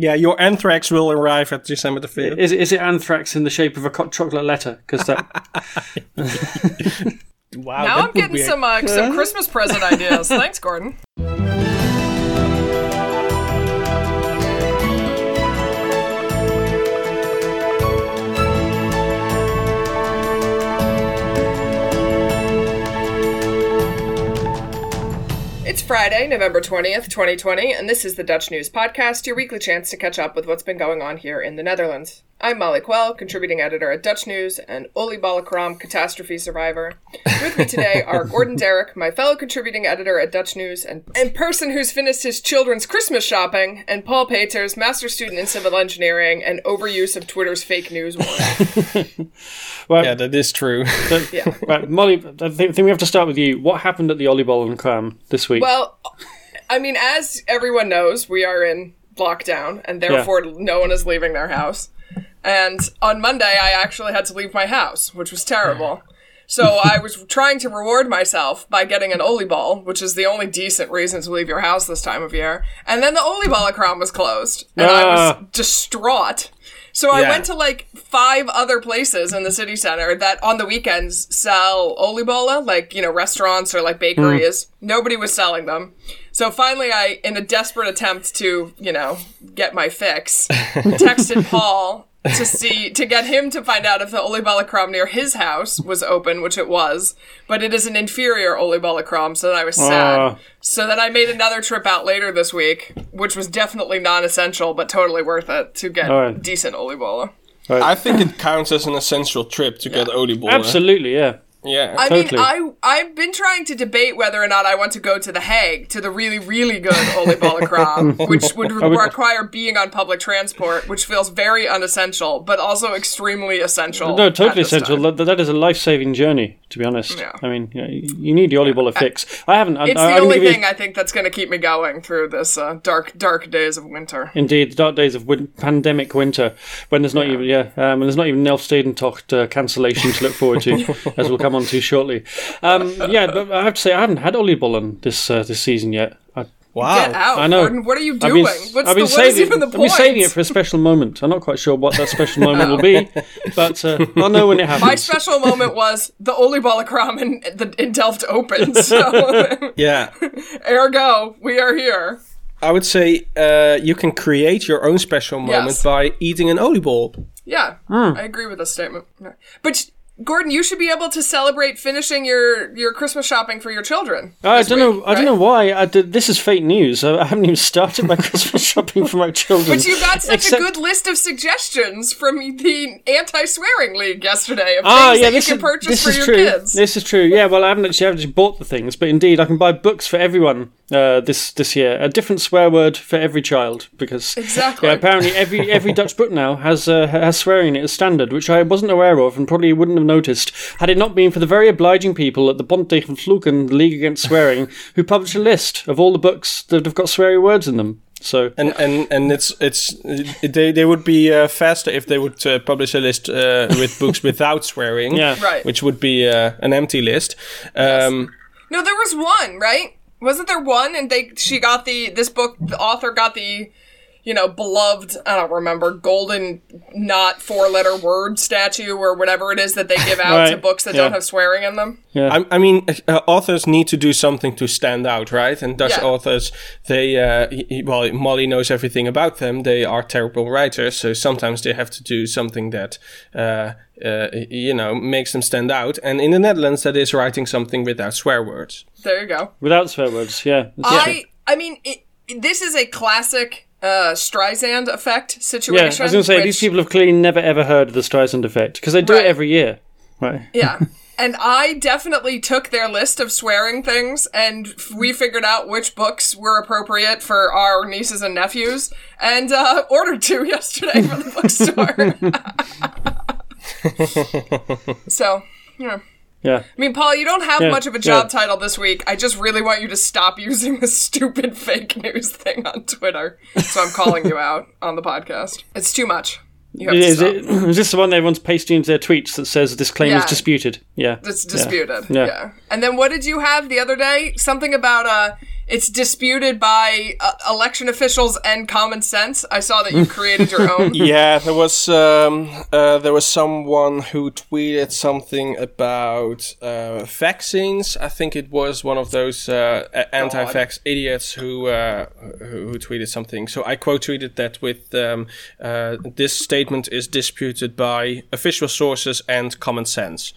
Yeah, your anthrax will arrive at December the 5th. Is it, is it anthrax in the shape of a co- chocolate letter? Because that wow, Now that I'm getting some uh, some Christmas present ideas. Thanks, Gordon. Friday, November 20th, 2020, and this is the Dutch News Podcast, your weekly chance to catch up with what's been going on here in the Netherlands. I'm Molly Quell, contributing editor at Dutch News and oliebollenkraam, catastrophe survivor. With me today are Gordon Darroch, my fellow contributing editor at Dutch News and, and person who's finished his children's Christmas shopping, and Paul Peters, master student in civil engineering and overuse of Twitter's fake news warning. well, Yeah, that is true. Yeah. right, Molly. I think, I think we have to start with you. What happened at the oliebollenkraam this week? Well, I mean, as everyone knows, we are in lockdown, and therefore no one is leaving their house. And on Monday, I actually had to leave my house, which was terrible. So I was trying to reward myself by getting an oliebol, which is the only decent reason to leave your house this time of year. And then the oliebollenkraam was closed, and I was Ah. distraught. So I Yeah. went to like five other places in the city center that on the weekends sell oliebollen, like, you know, restaurants or like bakeries. Nobody was selling them. So finally I, in a desperate attempt to, you know, get my fix, texted Paul to see, to get him to find out if the oliebollenkraam near his house was open, which it was, but it is an inferior oliebollenkraam, so that I was sad. Ah. So then I made another trip out later this week, which was definitely non-essential, but totally worth it to get Alright. decent oliebollen. I think it counts as an essential trip to get Oliebollen. Absolutely, yeah. Yeah. I Totally. mean, I I've been trying to debate whether or not I want to go to the Hague to the really really good oliebollenkraam, which would would- require being on public transport, which feels very unessential, but also extremely essential. No, totally essential. That, that is a life-saving journey, to be honest. Yeah. I mean, you, know, you need the oliebollen fix. I haven't. I, It's I, the only give you- thing I think that's going to keep me going through this uh, dark dark days of winter. Indeed, the dark days of win- pandemic winter, when there's not even yeah, um, and there's not even Elfstedentocht uh, cancellation to look forward to, as we'll come on to shortly. Um, yeah, but I have to say I haven't had Oliebollen this uh, this season yet. I, wow. Get out, I know. Gordon. What are you I've doing? been, What's I've the been what saving, is even the I've been saving it for a special moment. I'm not quite sure what that special moment will be, but uh, I'll know when it happens. My special moment was the oliebollenkraam in, the, in Delft opened. So, Yeah. ergo, we are here. I would say uh, you can create your own special moment Yes. by eating an oliebol. Yeah, Hmm. I agree with this statement. But Gordon, you should be able to celebrate finishing your your Christmas shopping for your children. I don't know. week, I don't know why. I this is fake news. I, haven't even started my Christmas shopping for my children. But you got such Except- a good list of suggestions from the anti-swearing league yesterday of Ah, things yeah, that you can is, purchase for your true. kids. This is true. Yeah, well, I haven't actually, I haven't actually bought the things, but indeed, I can buy books for everyone uh, this this year. A different swear word for every child because Exactly. Yeah, apparently every every Dutch book now has uh, has swearing in it as standard, which I wasn't aware of and probably wouldn't have noticed had it not been for the very obliging people at the Bond tegen Vloeken, the League Against Swearing, who published a list of all the books that have got sweary words in them. So And and and it's it's they they would be uh, faster if they would uh, publish a list uh, with books without swearing. Yeah. Right. Which would be uh, an empty list. Um, No, there was one, right? Wasn't there one? And they she got the this book. The author got the you know beloved. I don't remember golden not four letter word statue or whatever it is that they give out to books that yeah. don't have swearing in them. yeah, I, I mean, uh, authors need to do something to stand out, right? And Dutch Yeah. authors, they, uh, y- y- well, Molly knows everything about them. They are terrible writers, so sometimes they have to do something that, uh, uh, you know, makes them stand out. And in the Netherlands, that is writing something without swear words. There you go. without swear words. Yeah, It's- I I mean, it, this is a classic uh, Streisand effect situation. yeah. I was going to say which- these people have clearly never ever heard of the Streisand effect because they do Right. it every year. Right. Yeah. And I definitely took their list of swearing things and f- we figured out which books were appropriate for our nieces and nephews and uh, ordered two yesterday from the bookstore. so, yeah. Yeah. I mean, Paul, you don't have Yeah, much of a job yeah. title this week. I just really want you to stop using this stupid fake news thing on Twitter. So I'm calling you out on the podcast. It's too much. You have to Is, stop. it, is this the one that everyone's pasting into their tweets that says this claim is Yeah. disputed? Yeah. It's disputed. Yeah. Yeah. And then what did you have the other day? Something about uh it's disputed by uh, election officials and common sense. I saw that you created your own. yeah, there was um, uh, there was someone who tweeted something about uh, vaccines. I think it was one of those uh, anti-vax idiots who, uh, who who tweeted something. So I quote tweeted that with um, uh, this statement is disputed by official sources and common sense.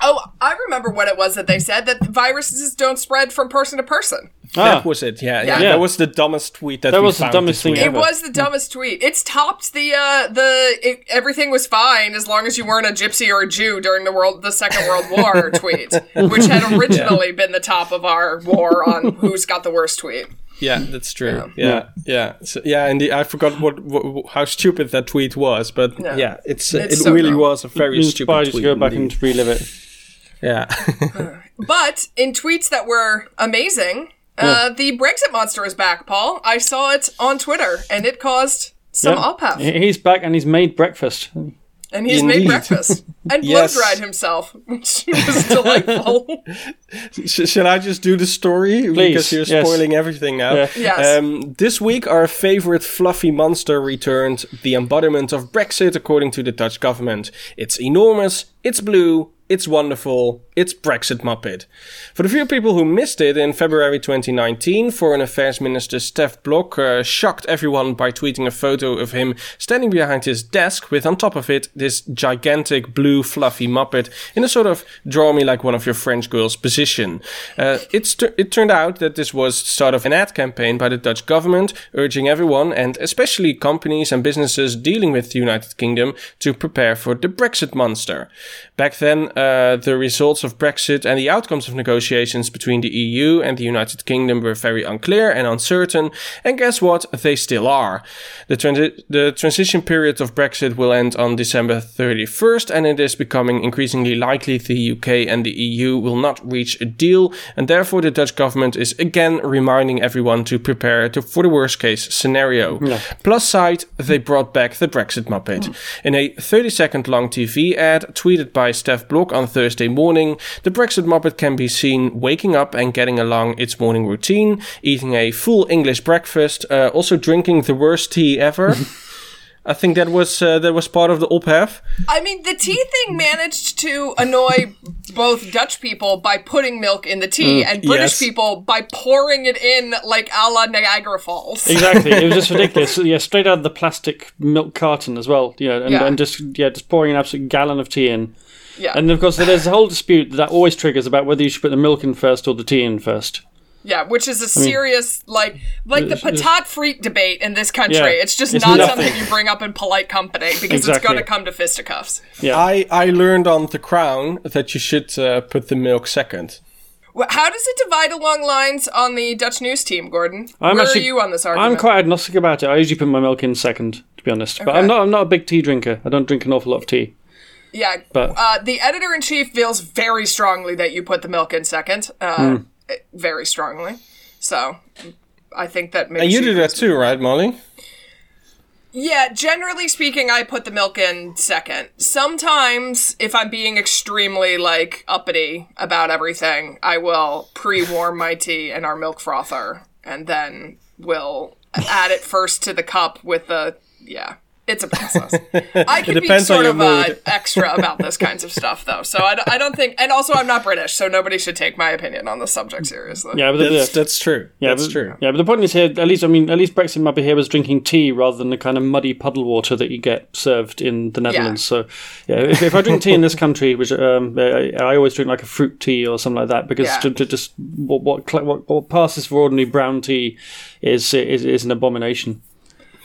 Oh, I remember what it was that they said that viruses don't spread from person to person. That Ah, was it. Yeah, yeah, Yeah. That was the dumbest tweet that, That we was the dumbest this thing week. It was the dumbest tweet. It's topped the uh the it, everything was fine as long as you weren't a gypsy or a Jew during the world the Second World War tweet, which had originally been the top of our war on who's got the worst tweet. Yeah, that's true. Yeah, yeah, So, yeah. And the, I forgot what, what how stupid that tweet was, but Yeah. yeah, it's, uh, It's it so really dumb. was a very inspired stupid you to tweet. go back indeed. and relive it. yeah, But in tweets that were amazing, uh, the Brexit monster is back, Paul. I saw it on Twitter, and it caused some Yeah. ophef. He- He's back and he's made breakfast. And he's made breakfast and blow Yes. dried himself, which was delightful. Sh- shall I just do the story because you're yes. spoiling everything now? Yeah. Yes. Um, this week, our favorite fluffy monster returned, the embodiment of Brexit, according to the Dutch government. It's enormous. It's blue. It's wonderful. It's Brexit Muppet. For the few people who missed it in February 2019, Foreign Affairs Minister Stef Blok uh, shocked everyone by tweeting a photo of him standing behind his desk with on top of it this gigantic blue fluffy Muppet in a sort of draw me like one of your French girls position. Uh, it turned out that this was sort of an ad campaign by the Dutch government urging everyone and especially companies and businesses dealing with the United Kingdom to prepare for the Brexit monster. Back then, uh, the results of Brexit and the outcomes of negotiations between the EU and the United Kingdom were very unclear and uncertain, and guess what? They still are. The, transi- the transition period of Brexit will end on December 31st, and it is becoming increasingly likely the UK and the EU will not reach a deal, and therefore the Dutch government is again reminding everyone to prepare to, for the worst case scenario. Plus side, they brought back the Brexit Muppet. In a 30 second long TV ad tweeted by Stef Blok on Thursday morning, the Brexit Muppet can be seen waking up and getting along its morning routine, eating a full English breakfast, uh, also drinking the worst tea ever. I think that was uh, that was part of the ophef. I mean, the tea thing managed to annoy both Dutch people by putting milk in the tea, and British yes. people by pouring it in like a la Niagara Falls. Exactly, it was just ridiculous. Yeah, straight out of the plastic milk carton as well. Yeah, and, Yeah. and just yeah, just pouring an absolute gallon of tea in. Yeah, And of course, there's a whole dispute that always triggers about whether you should put the milk in first or the tea in first. yeah, which is a serious like like the it's- it's- patat frite debate in this country. Yeah, it's just it's not nothing. something you bring up in polite company because it's going to come to fisticuffs. Yeah, I, I learned on The Crown that you should uh, put the milk second. Wh- How does it divide along lines on the Dutch news team, Gordon? I'm Where actually- are you on this argument? I'm quite agnostic about it. I usually put my milk in second, to be honest. But I'm not. I'm not a big tea drinker. I don't drink an awful lot of tea. Yeah, But- uh, the editor in chief feels very strongly that you put the milk in second. Uh, Hmm. Very strongly. So I think that maybe And you she do that agrees. too, right, Molly? Yeah, generally speaking, I put the milk in second. Sometimes, if I'm being extremely like uppity about everything, I will pre-warm my tea in our milk frother, and then will add it first to the cup with the yeah. It's a process. I can be depends on sort your of uh, extra about this kinds of stuff, though. So I, d- I don't think, and also I'm not British, so nobody should take my opinion on the subject seriously. Yeah, but That's, the- that's true. yeah, that's but, true. Yeah, but the point is here. At least I mean, at least Brexit Muppet here was drinking tea rather than the kind of muddy puddle water that you get served in the Netherlands. So yeah, if, if I drink tea in this country, which um, I, I always drink like a fruit tea or something like that, because Yeah. to, to just what, what what what passes for ordinary brown tea is is, is an abomination.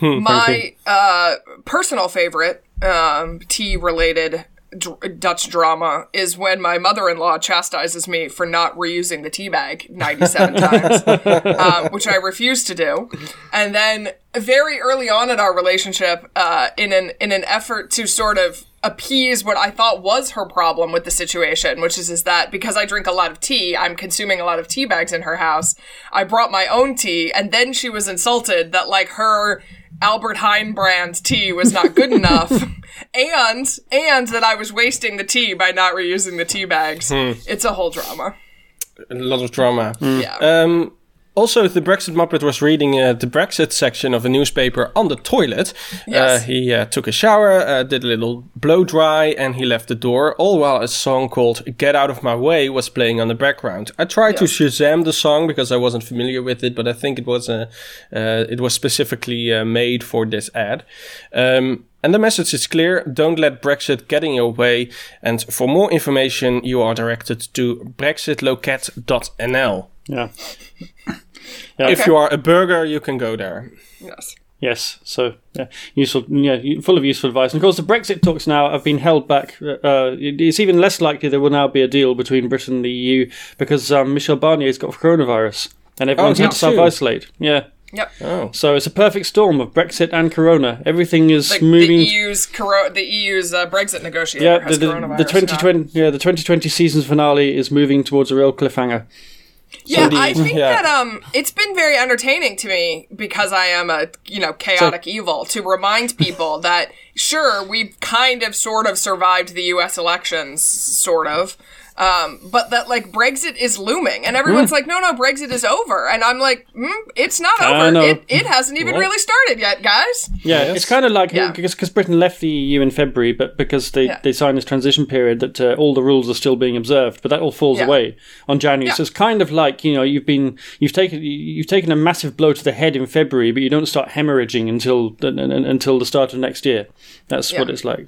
My uh, personal favorite um, tea related dr- Dutch drama is when my mother in law chastises me for not reusing the tea bag 97 times, um, which I refuse to do. And then very early on in our relationship, uh, in an in an effort to sort of appease what I thought was her problem with the situation, which is is that because I drink a lot of tea, I'm consuming a lot of tea bags in her house. I brought my own tea, and then she was insulted that like her Albert Heijn tea was not good enough, and and that I was wasting the tea by not reusing the tea bags. It's a whole drama. A lot of drama. Yeah. Um, Also, the Brexit Muppet was reading uh, the Brexit section of a newspaper on the toilet. Yes. Uh, he uh, took a shower, uh, did a little blow dry, and he left the door, all while a song called Get Out of My Way was playing on the background. I tried to Yes. Shazam the song because I wasn't familiar with it, but I think it was, uh, uh, it was specifically uh, made for this ad. Um, and the message is clear don't let Brexit get in your way. And for more information, you are directed to brexitloket.nl. Yeah. If you are a burger, you can go there. Yes. Yes, so yeah, useful, yeah, full of useful advice. And of course, the Brexit talks now have been held back. Uh, it's even less likely there will now be a deal between Britain and the EU because um, Michel Barnier's got coronavirus, and everyone's Oh, had to self isolate. Yeah, Yep. Oh. so it's a perfect storm of Brexit and Corona. Everything is The, moving. the EU's coro- the EU's uh, Brexit negotiator yeah, has the, the, coronavirus. the 2020 yeah the 2020 season's finale is moving towards a real cliffhanger. Yeah, I think Yeah. that um, it's been very entertaining to me because I am a you know chaotic evil to remind people that sure we've kind of sort of survived the U.S. elections, sort of. Um, but that like Brexit is looming, and everyone's like, "No, no, Brexit is over," and I'm like, mm, "It's not over. It, it hasn't even really started yet, guys." Yeah, Yes. it's kind of like Yeah. because because Britain left the EU in February, but because they, Yeah. they signed this transition period, that uh, all the rules are still being observed, but that all falls Yeah. away on January. Yeah. So it's kind of like you know you've been you've taken you've taken a massive blow to the head in February, but you don't start hemorrhaging until un- un- until the start of next year. That's what it's like.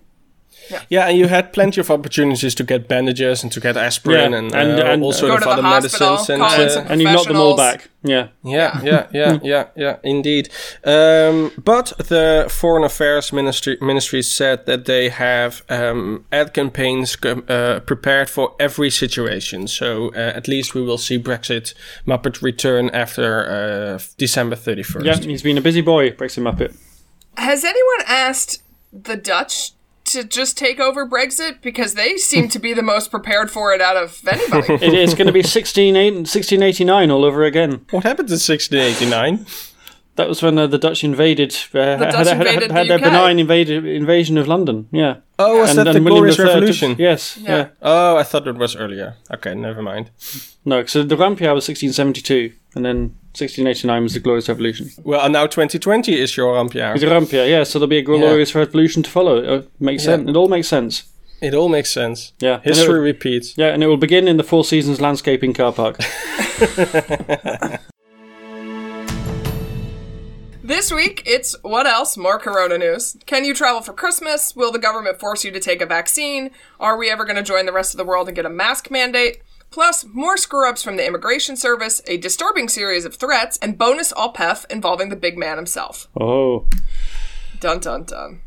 Yeah, and you had plenty of opportunities to get bandages and to get aspirin Yeah, and, and- uh, and- all Go sort of other hospital, medicines. And, uh, some And you've knocked them all back. Yeah. yeah, yeah, yeah, yeah, yeah, indeed. Um, but the Foreign Affairs Ministry ministry said that they have um, ad campaigns com- uh, prepared for every situation. So uh, at least we will see Brexit Muppet return after uh, December thirty first. Yeah, he's been a busy boy, Brexit Muppet. Has anyone asked the Dutch to just take over Brexit because they seem to be the most prepared for it out of anybody? It is going to be 16, 1689 all over again. What happened in sixteen eighty nine? That was when uh, the Dutch invaded, uh, Dutch had, had, invaded had, had the their UK. benign invaded, invasion of London. Yeah. Oh, was And that then the William Glorious III took- Revolution? yes. Yeah. Yeah. Oh, I thought it was earlier. Okay, never mind. No, so the Rampjaar was 1672, and then 1689 was the Glorious Revolution. Well, and now 2020 is your Rampjaar. The Rampjaar, yeah. So there'll be a Glorious Revolution to follow. It uh, makes Yeah. sense. It all makes sense. It all makes sense. Yeah. History it- repeats. Yeah, and it will begin in the Four Seasons Landscaping Car Park. This week, it's what else? More corona news. Can you travel for Christmas? Will the government force you to take a vaccine? Are we ever going to join the rest of the world and get a mask mandate? Plus, more screw ups from the Immigration Service, a disturbing series of threats, and bonus ophef involving the big man himself. oh. Dun dun dun.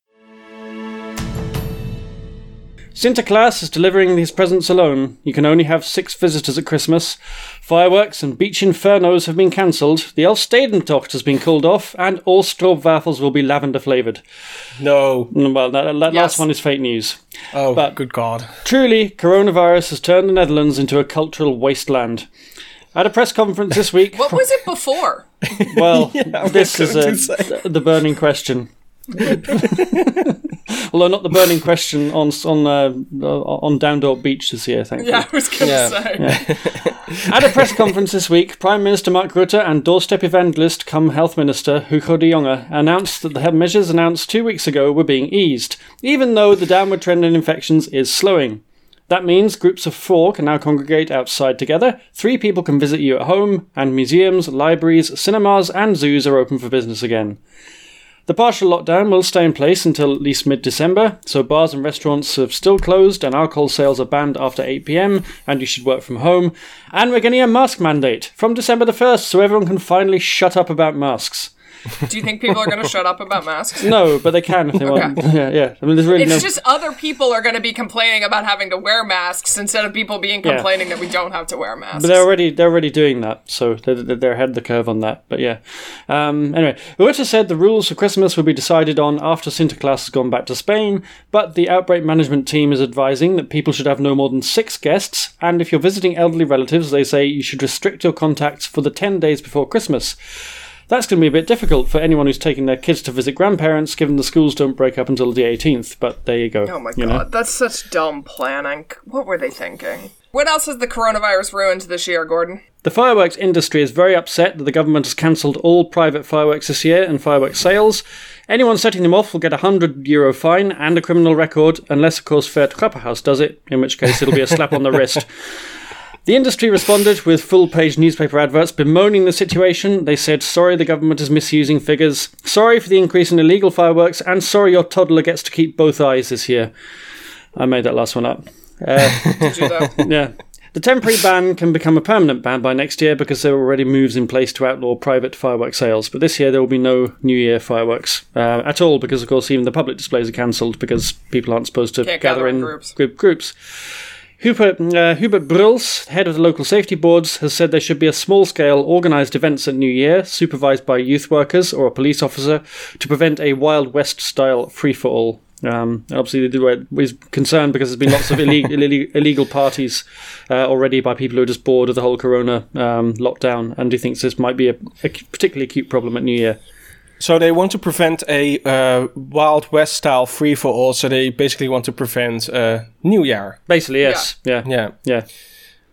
Sinterklaas is delivering his presents alone. You can only have six visitors at Christmas. Fireworks and beach infernos have been cancelled. The Elfstedentocht has been called off, and all stroopwafels will be lavender flavoured. No. Mm, Well, that, that Yes. last one is fake news. Oh, But- good God. Truly, coronavirus has turned the Netherlands into a cultural wasteland. At a press conference this week, What was it before? well, this is a, the burning question. Although not the burning question on on uh, on Duindorp Beach this year, thankfully. Yeah, I was going to Yeah. say. At a press conference this week, Prime Minister Mark Rutte and doorstep evangelist cum Health Minister Hugo de Jonge announced that the measures announced two weeks ago were being eased, even though the downward trend in infections is slowing. That means groups of four can now congregate outside together, three people can visit you at home, and museums, libraries, cinemas, and zoos are open for business again. The partial lockdown will stay in place until at least mid December, so bars and restaurants have still closed and alcohol sales are banned after 8pm, and you should work from home. And we're getting a mask mandate from December the 1st, so everyone can finally shut up about masks. Do you think people are going to shut up about masks? No, but they can if they want. Yeah, yeah. I mean, there's really It's no. just other people are going to be complaining about having to wear masks instead of people being Yeah. complaining that we don't have to wear masks. But they're already they're already doing that, so they're, they're ahead of the curve on that. But yeah, um, anyway, Rutte said the rules for Christmas will be decided on after Sinterklaas has gone back to Spain. But the outbreak management team is advising that people should have no more than six guests, and if you're visiting elderly relatives, they say you should restrict your contacts for the ten days before Christmas. That's going to be a bit difficult for anyone who's taking their kids to visit grandparents, given the schools don't break up until the 18th. But there you go. Oh my god, know? that's such dumb planning. What were they thinking? What else has the coronavirus ruined this year, Gordon? The fireworks industry is very upset that the government has cancelled all private fireworks this year and fireworks sales. Anyone setting them off will get a hundred euro fine and a criminal record, unless, of course, Ferd Grapperhaus does it, in which case it'll be a slap on the wrist. The industry responded with full page newspaper adverts bemoaning the situation. They said, Sorry, the government is misusing figures. Sorry for the increase in illegal fireworks. And sorry, your toddler gets to keep both eyes this year. I made that last one up. Uh, Did you though? yeah. The temporary ban can become a permanent ban by next year because there are already moves in place to outlaw private fireworks sales. But this year there will be no New Year fireworks uh, at all because, of course, even the public displays are cancelled because people aren't supposed to gather, gather in in groups. group groups. Hubert, uh, Hubert Bruls, head of the local safety boards, has said there should be a small scale organised events at New Year, supervised by youth workers or a police officer, to prevent a Wild West style free for all. Um, obviously, the is concerned because there's been lots of illegal, illegal, illegal parties uh, already by people who are just bored of the whole corona um, lockdown and he thinks this might be a, a particularly acute problem at New Year. So they want to prevent a uh, Wild West style free for all. So they basically want to prevent uh, New Year. Basically, yes. Yeah. Yeah. Yeah.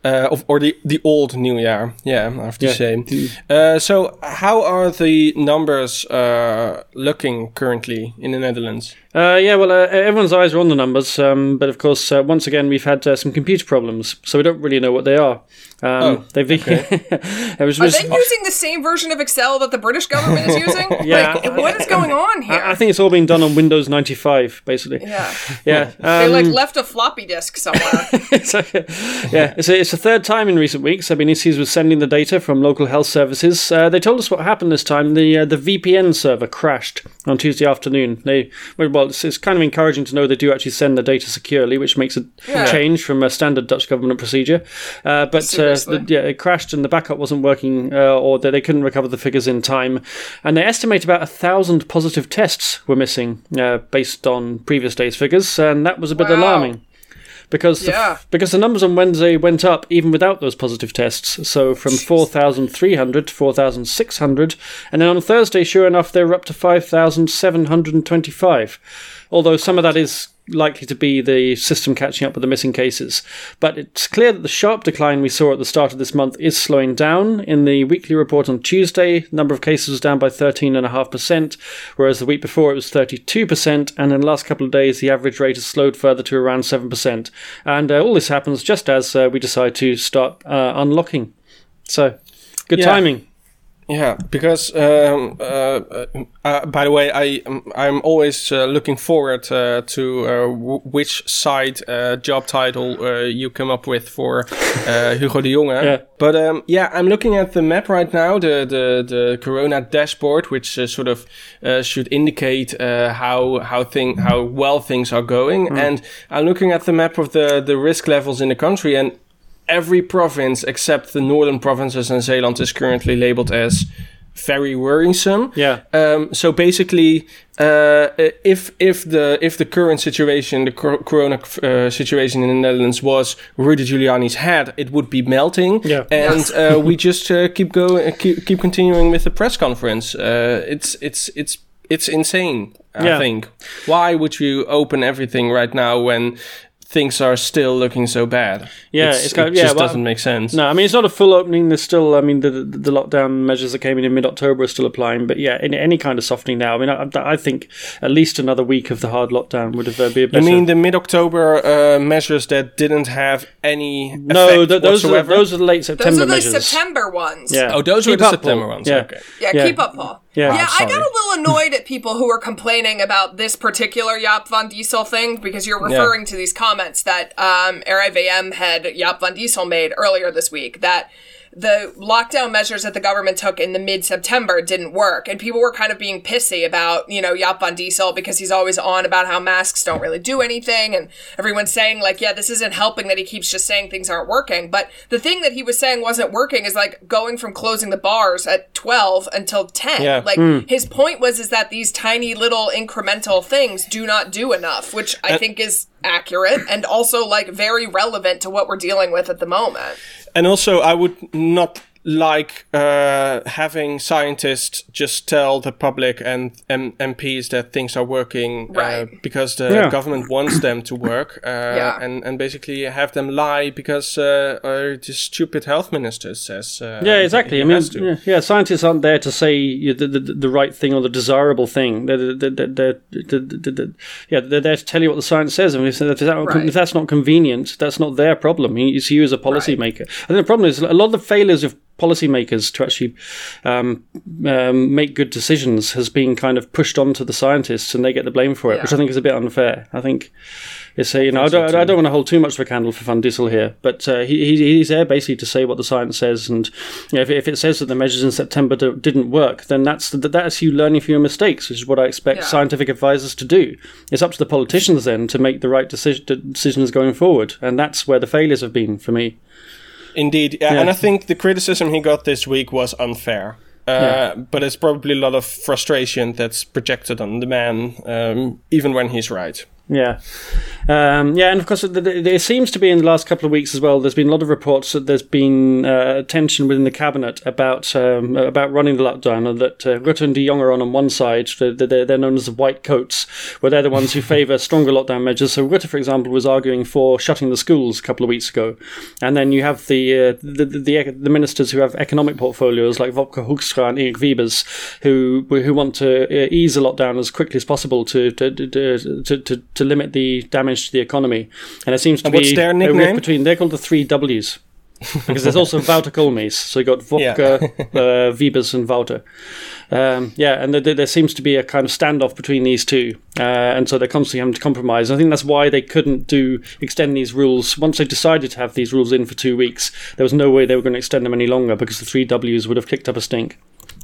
Uh, of, or the, the old New Year. Yeah, I have to Yeah. say. Uh, so how are the numbers uh, looking currently in the Netherlands? Uh, yeah, well, uh, everyone's eyes are on the numbers, um, but of course, uh, once again, we've had uh, some computer problems, so we don't really know what they are. Um, Oh, they've it was, Are was- they using the same version of Excel that the British government is using? Yeah. Like, what is going on here? I, I think it's all being done on Windows 95, basically. yeah. Yeah, They um, like left a floppy disk somewhere. it's like- yeah, it's, a, it's the third time in recent weeks there have been issues with sending the data from local health services. Uh, they told us what happened this time. The uh, the VPN server crashed on Tuesday afternoon. They well, it's, it's kind of encouraging to know they do actually send the data securely, which makes a Yeah. change from a standard Dutch government procedure. Uh, but uh, the, yeah, it crashed and the backup wasn't working, uh, or they, they couldn't recover the figures in time. And they estimate about a thousand positive tests were missing uh, based on previous days' figures, and that was a bit Wow. alarming because the, because the numbers on Wednesday went up even without those positive tests. So from 4,300 to 4,600, and then on Thursday, sure enough, they were up to 5,725. Although some of that is likely to be the system catching up with the missing cases. But it's clear that the sharp decline we saw at the start of this month is slowing down. In the weekly report on Tuesday, the number of cases was down by 13.5%, whereas the week before it was 32%, and in the last couple of days the average rate has slowed further to around 7%. And uh, all this happens just as uh, we decide to start uh, unlocking. So, good Yeah. timing. Yeah, because um, uh, uh, by the way, I um, I'm always uh, looking forward uh, to uh, w- which side uh, job title uh, you come up with for uh, Hugo de Jonge. Yeah. But um, yeah, I'm looking at the map right now, the the, the Corona dashboard, which uh, sort of uh, should indicate uh, how how thing how well things are going, and I'm looking at the map of the the risk levels in the country, and every province except the northern provinces and Zeeland is currently labeled as very worrisome. Yeah. Um, so basically, uh, if if the if the current situation, the cor- corona uh, situation in the Netherlands was Rudy Giuliani's head, it would be melting. Yeah. And uh, we just uh, keep going, keep, keep continuing with the press conference. Uh, it's it's it's it's insane. I Yeah. think. Why would you open everything right now when things are still looking so bad? Yeah, It's- it's kind it of- yeah, just well, doesn't make sense. No, I mean it's not a full opening. There's still, I mean, the the, the lockdown measures that came in in mid October are still applying. But yeah, any, any kind of softening now. I mean, I, I think at least another week of the hard lockdown would have uh, be a You mean the mid-October uh, measures that didn't have any no, th- those are the, those are the late September measures. Those are the measures. September ones. Yeah. Oh, those were the September Paul. ones. Yeah. Okay. Yeah, Yeah. keep up, Paul. Yeah. yeah. I got a little annoyed at people who were complaining about this particular Jaap van Dissel thing because you're referring to these comments that um, RIVM had Jaap van Dissel made earlier this week that the lockdown measures that the government took in the mid-September didn't work, and people were kind of being pissy about you know Jaap van Dissel because he's always on about how masks don't really do anything, and everyone's saying like, yeah, this isn't helping that he keeps just saying things aren't working. But the thing that he was saying wasn't working is like going from closing the bars at twelve until ten. Yeah. Like hmm. his point was is that these tiny little incremental things do not do enough, which I uh, think is accurate and also like very relevant to what we're dealing with at the moment. And also, I would not like uh, having scientists just tell the public and M- MPs that things are working uh, because the Yeah. government wants them to work, uh, Yeah. and and basically have them lie because uh, uh, the stupid health minister says. Uh, Yeah, exactly. I mean, yeah, yeah, scientists aren't there to say the, the, the right thing or the desirable thing. They're, they're, they're, they're, they're- they're- yeah, they're there to tell you what the science says. And if, that, Right. if that's not convenient, that's not their problem. It's you as a policymaker. I think the problem is a lot of the failures of policymakers to actually um, um, make good decisions has been kind of pushed onto the scientists, and they get the blame for it, Yeah. which I think is a bit unfair. I think it's a, you know I don't, I don't want to hold too much of a candle for Van Dissel here, but uh, he, he he's there basically to say what the science says, and you know, if, it- if it says that the measures in September do, didn't work, then that's that's you learning from your mistakes, which is what I expect Yeah. scientific advisors to do. It's up to the politicians then to make the right decision, decisions going forward, and that's where the failures have been for me. Indeed, yeah, and I think the criticism he got this week was unfair. Uh, But it's probably a lot of frustration that's projected on the man, um, even when he's right. Yeah, um, yeah, and of course, th- th- there seems to be in the last couple of weeks as well. There's been a lot of reports that there's been uh, tension within the cabinet about um, about running the lockdown, and that uh, Rutte and De Jong are on on one side. They're, they're, they're known as the white coats, where they're the ones who favour stronger lockdown measures. So Rutte, for example, was arguing for shutting the schools a couple of weeks ago, and then you have the uh, the, the, the the ministers who have economic portfolios like Wopke Hoekstra and Erik Wiebes, who who want to uh, ease the lockdown as quickly as possible to to to, to, to, to limit the damage to the economy. And it seems to And be their a rift nickname? between they're called the three W's. because there's also Wouter Koolmees. So you got Wopke, Yeah. uh, and Wouter. Um, yeah, and there, there seems to be a kind of standoff between these two, uh, and so they're constantly having to compromise. I think that's why they couldn't do extend these rules once they decided to have these rules in for two weeks. There was no way they were going to extend them any longer because the three Ws would have kicked up a stink.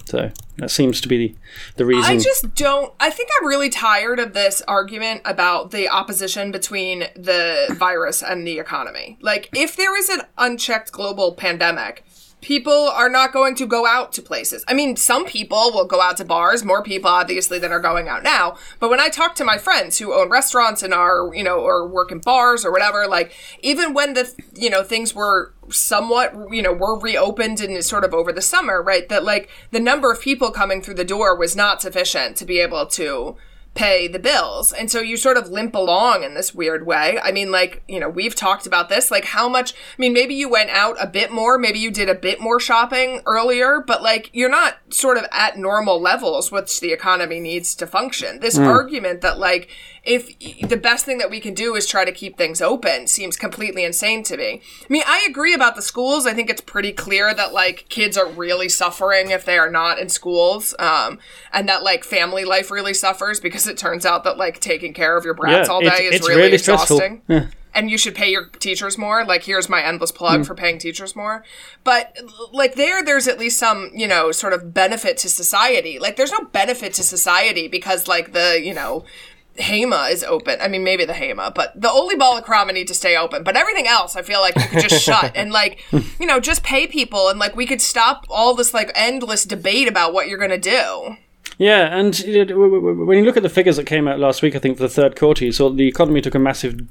So that seems to be the, reason. I just don't. I think I'm really tired of this argument about the opposition between the virus and the economy. Like, if there is an unchecked global pandemic, people are not going to go out to places. I mean, some people will go out to bars, more people obviously than are going out now. But when I talk to my friends who own restaurants and are, you know, or work in bars or whatever, like, even when the, you know, things were somewhat, you know, were reopened and sort of over the summer, right? That like the number of people coming through the door was not sufficient to be able to pay the bills. And so you sort of limp along in this weird way. I mean, like, you know, we've talked about this, like how much, I mean, maybe you went out a bit more, maybe you did a bit more shopping earlier, but like you're not sort of at normal levels, which the economy needs to function. This hmm. argument that like, if the best thing that we can do is try to keep things open seems completely insane to me. I mean, I agree about the schools. I think it's pretty clear that like kids are really suffering if they are not in schools, um, and that like family life really suffers because it turns out that like taking care of your brats Yeah, all it's- day is it's really, really exhausting. Yeah. And you should pay your teachers more. Like, here's my endless plug Hmm. for paying teachers more. But like there, there's at least some, you know, sort of benefit to society. Like, there's no benefit to society because like the, you know, Hema is open. I mean, maybe the Hema, but the oliebollenkramen need to stay open. But everything else, I feel like you could just shut and like, you know, just pay people and like we could stop all this like endless debate about what you're gonna do. Yeah, and when you look at the figures that came out last week, I think for the third quarter, you saw the economy took a massive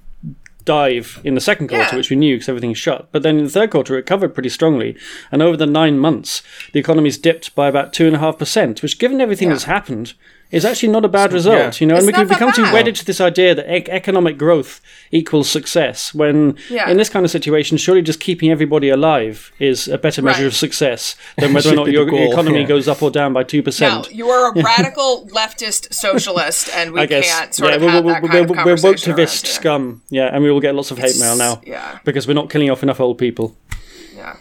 dive in the second quarter, Yeah. which we knew because everything's shut. But then in the third quarter, it recovered pretty strongly, and over the nine months, the economy's dipped by about two and a half percent, which, given everything that's happened, is actually not a bad result. yeah. You know, and we not can that become too wedded to this idea that ec- economic growth equals success. When Yeah. in this kind of situation, surely just keeping everybody alive is a better measure Right. of success than whether or not your goal, economy yeah. goes up or down by two No, percent. you are a radical leftist socialist, and we I guess. can't sort of we're, have we're, that we're, kind of we're, we're woke-tivist here. scum. Yeah, and we will get lots of hate mail now. Yeah. Because we're not killing off enough old people. Yeah.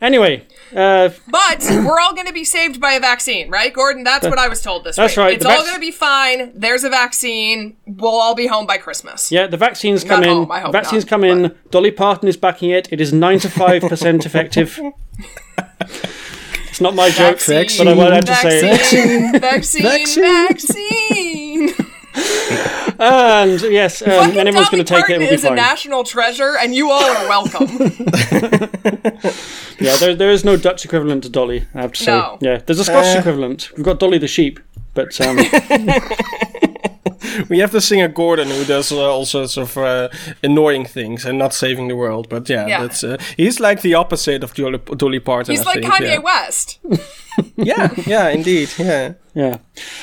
Anyway, uh, But we're all going to be saved by a vaccine, right, Gordon? That's what I was told this That's week. right. It's The all vac- going to be fine. There's a vaccine. We'll all be home by Christmas. yeah, the vaccines Not come in. home, I hope vaccines not, come in. Dolly Parton is backing it. It is 95% effective. it's not my joke, Vaccine, but I wanted to say it. vaccine, vaccine, Vaccine. vaccine. And yes, um, Fucking and everyone's going to take it Parton and we'll be is a national treasure, and you all are welcome. yeah, there, there is no Dutch equivalent to Dolly, I have to say. No. Yeah, there's a Scottish Uh. equivalent. We've got Dolly the sheep, but um, we have the singer Gordon who does uh, all sorts of uh, annoying things and not saving the world. But yeah, Yeah. that's uh, he's like the opposite of Dolly, Dolly Parton. He's I like think, Kanye yeah. West. yeah, yeah, indeed, yeah. Yeah.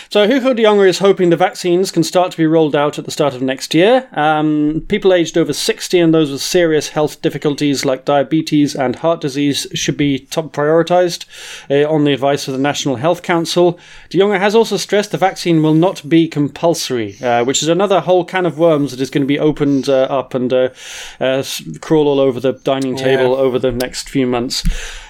So Hugo de Jonge is hoping the vaccines can start to be rolled out at the start of next year. Um, people aged over 60 and those with serious health difficulties like diabetes and heart disease should be top prioritized uh, on the advice of the National Health Council. De Jonge has also stressed the vaccine will not be compulsory, uh, which is another whole can of worms that is going to be opened uh, up and uh, uh, crawl all over the dining table over the next few months.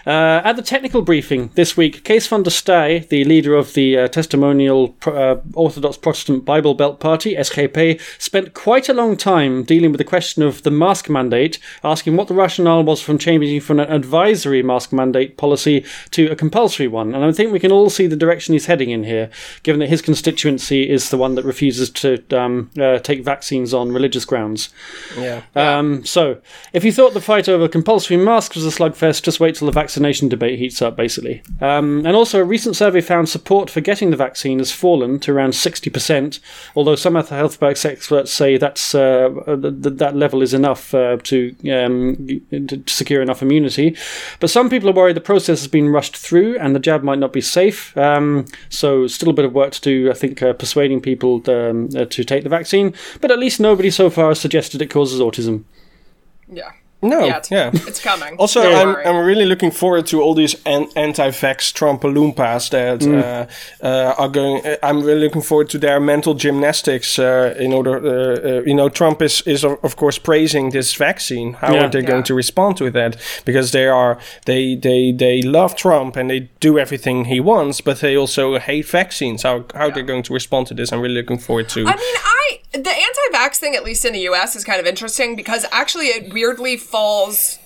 Uh, at the technical briefing this week, Kees van der Staaij, the leader of the uh, testimonial uh, Orthodox Protestant Bible Belt Party, SGP, spent quite a long time dealing with the question of the mask mandate, asking what the rationale was from changing from an advisory mask mandate policy to a compulsory one. And I think we can all see the direction he's heading in here, given that his constituency is the one that refuses to um, uh, take vaccines on religious grounds. Yeah. Um, so, if you thought the fight over compulsory masks was a slugfest, just wait till the vaccination debate heats up, basically. Um, and also, a recent survey found support for getting the vaccine has fallen to around 60%, although some health experts say that's, uh, th- th- that level is enough uh, to, um, to secure enough immunity. But some people are worried the process has been rushed through and the jab might not be safe. Um, so, still a bit of work to do, I think, uh, persuading people um, uh, to take the vaccine. But at least nobody so far has suggested it causes autism. Yeah. No, Yeah, it's, yeah. it's coming. Also, Don't I'm. I'm really looking forward to all these an- anti-vax Trumpaloompas that uh, uh, are going. uh, I'm really looking forward to their mental gymnastics. Uh, in order, uh, uh, you know, Trump is is of of course praising this vaccine. How Yeah. are they Yeah. going to respond to that? Because they are they they they love Trump and they do everything he wants, but they also hate vaccines. How how they're going to respond to this? I'm really looking forward to. I mean, The anti-vax thing, at least in the U.S., is kind of interesting because actually it weirdly falls.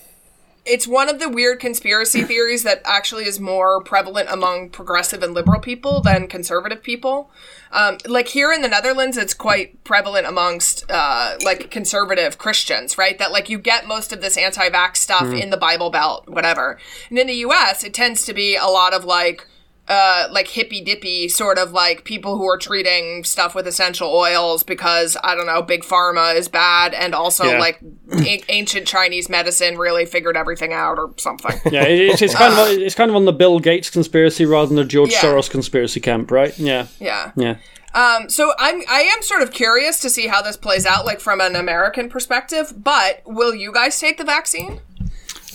It's one of the weird conspiracy theories that actually is more prevalent among progressive and liberal people than conservative people. Um, like here in the Netherlands, it's quite prevalent amongst uh, like conservative Christians, right? That like you get most of this anti-vax stuff in the Bible Belt, whatever. And in the U.S., it tends to be a lot of like uh like hippy dippy sort of like people who are treating stuff with essential oils because I don't know big pharma is bad and also Yeah. like a- ancient Chinese medicine really figured everything out or something. Yeah, it's, it's kind of it's kind of on the Bill Gates conspiracy rather than the George Yeah. Soros conspiracy camp, right? Yeah, Yeah. yeah. Um, so I'm I am sort of curious to see how this plays out, like from an American perspective. But will you guys take the vaccine?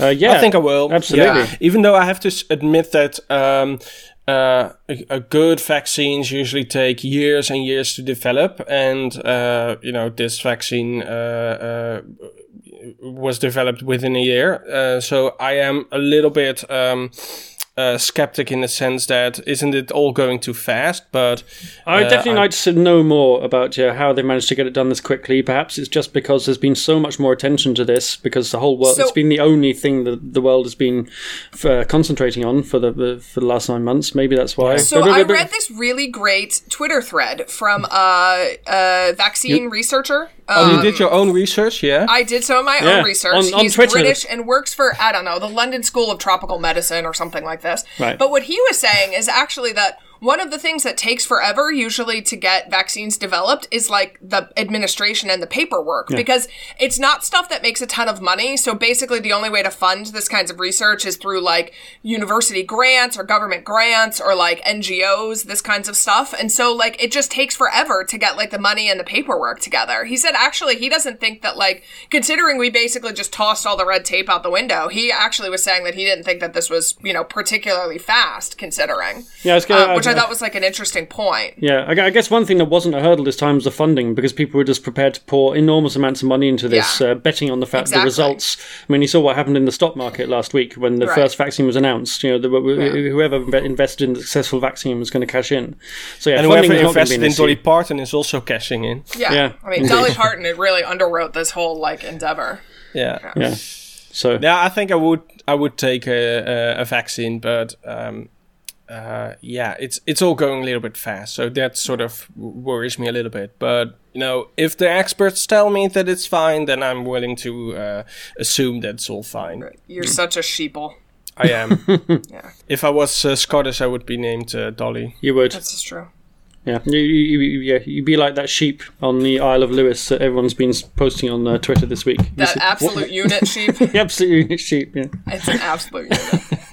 Uh, yeah, I think I will. Absolutely. Yeah. Even though I have to admit that um, uh, a, a good vaccines usually take years and years to develop, and uh, you know this vaccine uh, uh, was developed within a year. Uh, so I am a little bit. Um, uh, skeptic in the sense that isn't it all going too fast? But I would uh, definitely I- like to know more about yeah, how they managed to get it done this quickly. Perhaps it's just because there's been so much more attention to this because the whole world So- it's been the only thing that the world has been uh, concentrating on for the the- for the last nine months. Maybe that's why. So But- I but- but- read this really great Twitter thread from a, a vaccine researcher. Oh, Um, you did your own research, yeah? I did some of my Yeah, own research. on- on He's Twitter. British and works for I don't know the London School of Tropical Medicine or something like this. Right. But what he was saying is actually that one of the things that takes forever usually to get vaccines developed is like the administration and the paperwork because it's not stuff that makes a ton of money. So basically the only way to fund this kinds of research is through like university grants or government grants or like NGOs, this kinds of stuff. And so like it just takes forever to get like the money and the paperwork together. He said actually he doesn't think that like considering we basically just tossed all the red tape out the window, he actually was saying that he didn't think that this was, you know, particularly fast considering. Yeah, it's gonna- Uh, which I I- thought was like an interesting point. Yeah, I guess one thing that wasn't a hurdle this time was the funding because people were just prepared to pour enormous amounts of money into this, Yeah. uh, betting on the fact the results. I mean, you saw what happened in the stock market last week when the Right. first vaccine was announced. You know, the, whoever invested in the successful vaccine was going to cash in. So yeah, and funding whoever is not going to be invested in. Dolly Parton is also cashing in. Yeah. Yeah, I mean, indeed. Dolly Parton it really underwrote this whole like endeavor. Yeah. Yeah. So Yeah, I think I would I would take a, a, a vaccine, but um, uh, yeah, it's it's all going a little bit fast, so that sort of worries me a little bit. But you know, if the experts tell me that it's fine, then I'm willing to uh, assume that it's all fine. You're such a sheeple. I am. Yeah, if I was uh, Scottish, I would be named uh, Dolly. you would. this is true. Yeah, you, you, you, yeah, you'd be like that sheep on the Isle of Lewis that everyone's been posting on uh, Twitter this week. That absolute unit sheep. The absolute unit sheep. Yeah. It's an absolute unit.